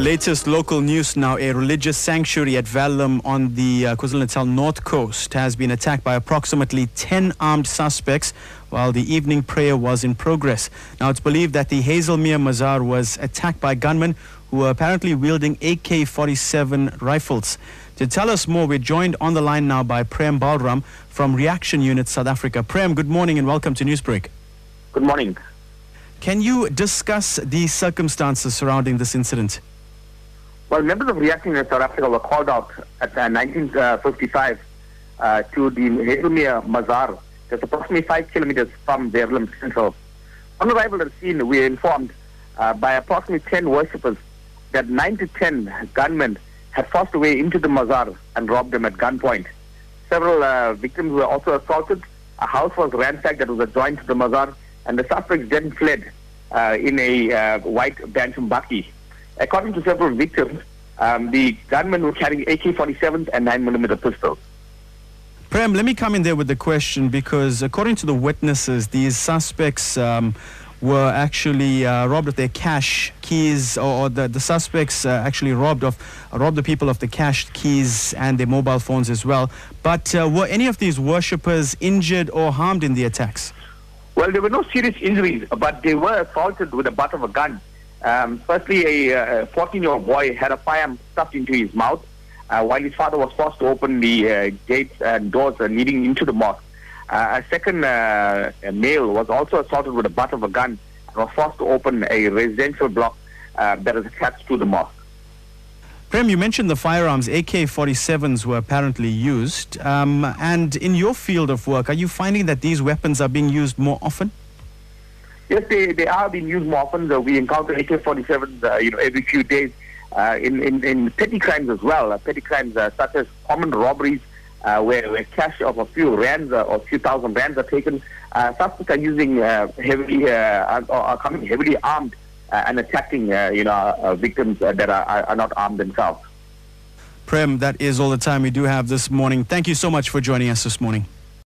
latest local news now, a religious sanctuary at Verulam on the uh, KwaZulu-Natal north coast has been attacked by approximately 10 armed suspects while the evening prayer was in progress. Now it's believed that the Hazelmere Mazaar was attacked by gunmen who were apparently wielding AK-47 rifles. To tell us more, we're joined on the line now by Prem Balram from Reaction Unit South Africa. Prem, good morning and welcome to Newsbreak. Good morning. Can you discuss the circumstances surrounding this incident? Well, members of Reaction Unit South Africa were called out at uh, 1955 uh, to the Hazelmere Mazaar, just approximately five kilometers from Verulam Central. On arrival at the scene, we were informed uh, by approximately 10 worshippers that 9 to 10 gunmen had forced their way into the Mazaar and robbed them at gunpoint. Several uh, victims were also assaulted. A house was ransacked that was adjoined to the Mazaar and the suspects then fled uh, in a uh, white Bantam bakkie. According to several victims, um, the gunmen were carrying AK-47s and 9mm pistols. Prem, let me come in there with the question because according to the witnesses, these suspects um, were actually uh, robbed of their cash keys, or, or the, the suspects uh, actually robbed of robbed the people of the cash keys and their mobile phones as well. But uh, were any of these worshippers injured or harmed in the attacks? Well, there were no serious injuries, but they were assaulted with the butt of a gun. Um, firstly, a 14-year-old boy had a firearm stuffed into his mouth uh, while his father was forced to open the uh, gates and doors uh, leading into the mosque. Uh, a second uh, male was also assaulted with the butt of a gun and was forced to open a residential block uh, that is attached to the mosque. Prem, you mentioned the firearms. AK-47s were apparently used. Um, and in your field of work, are you finding that these weapons are being used more often? Yes, they, they are being used more often. We encounter AK-47s, uh, you know, every few days uh, in, in, in petty crimes as well. Uh, petty crimes uh, such as common robberies, uh, where, where cash of a few rands or a few thousand rands are taken. suspects are using heavily, are, are coming heavily armed and attacking, you know, victims that are, are not armed themselves. Prem, that is all the time we do have this morning. Thank you so much for joining us this morning.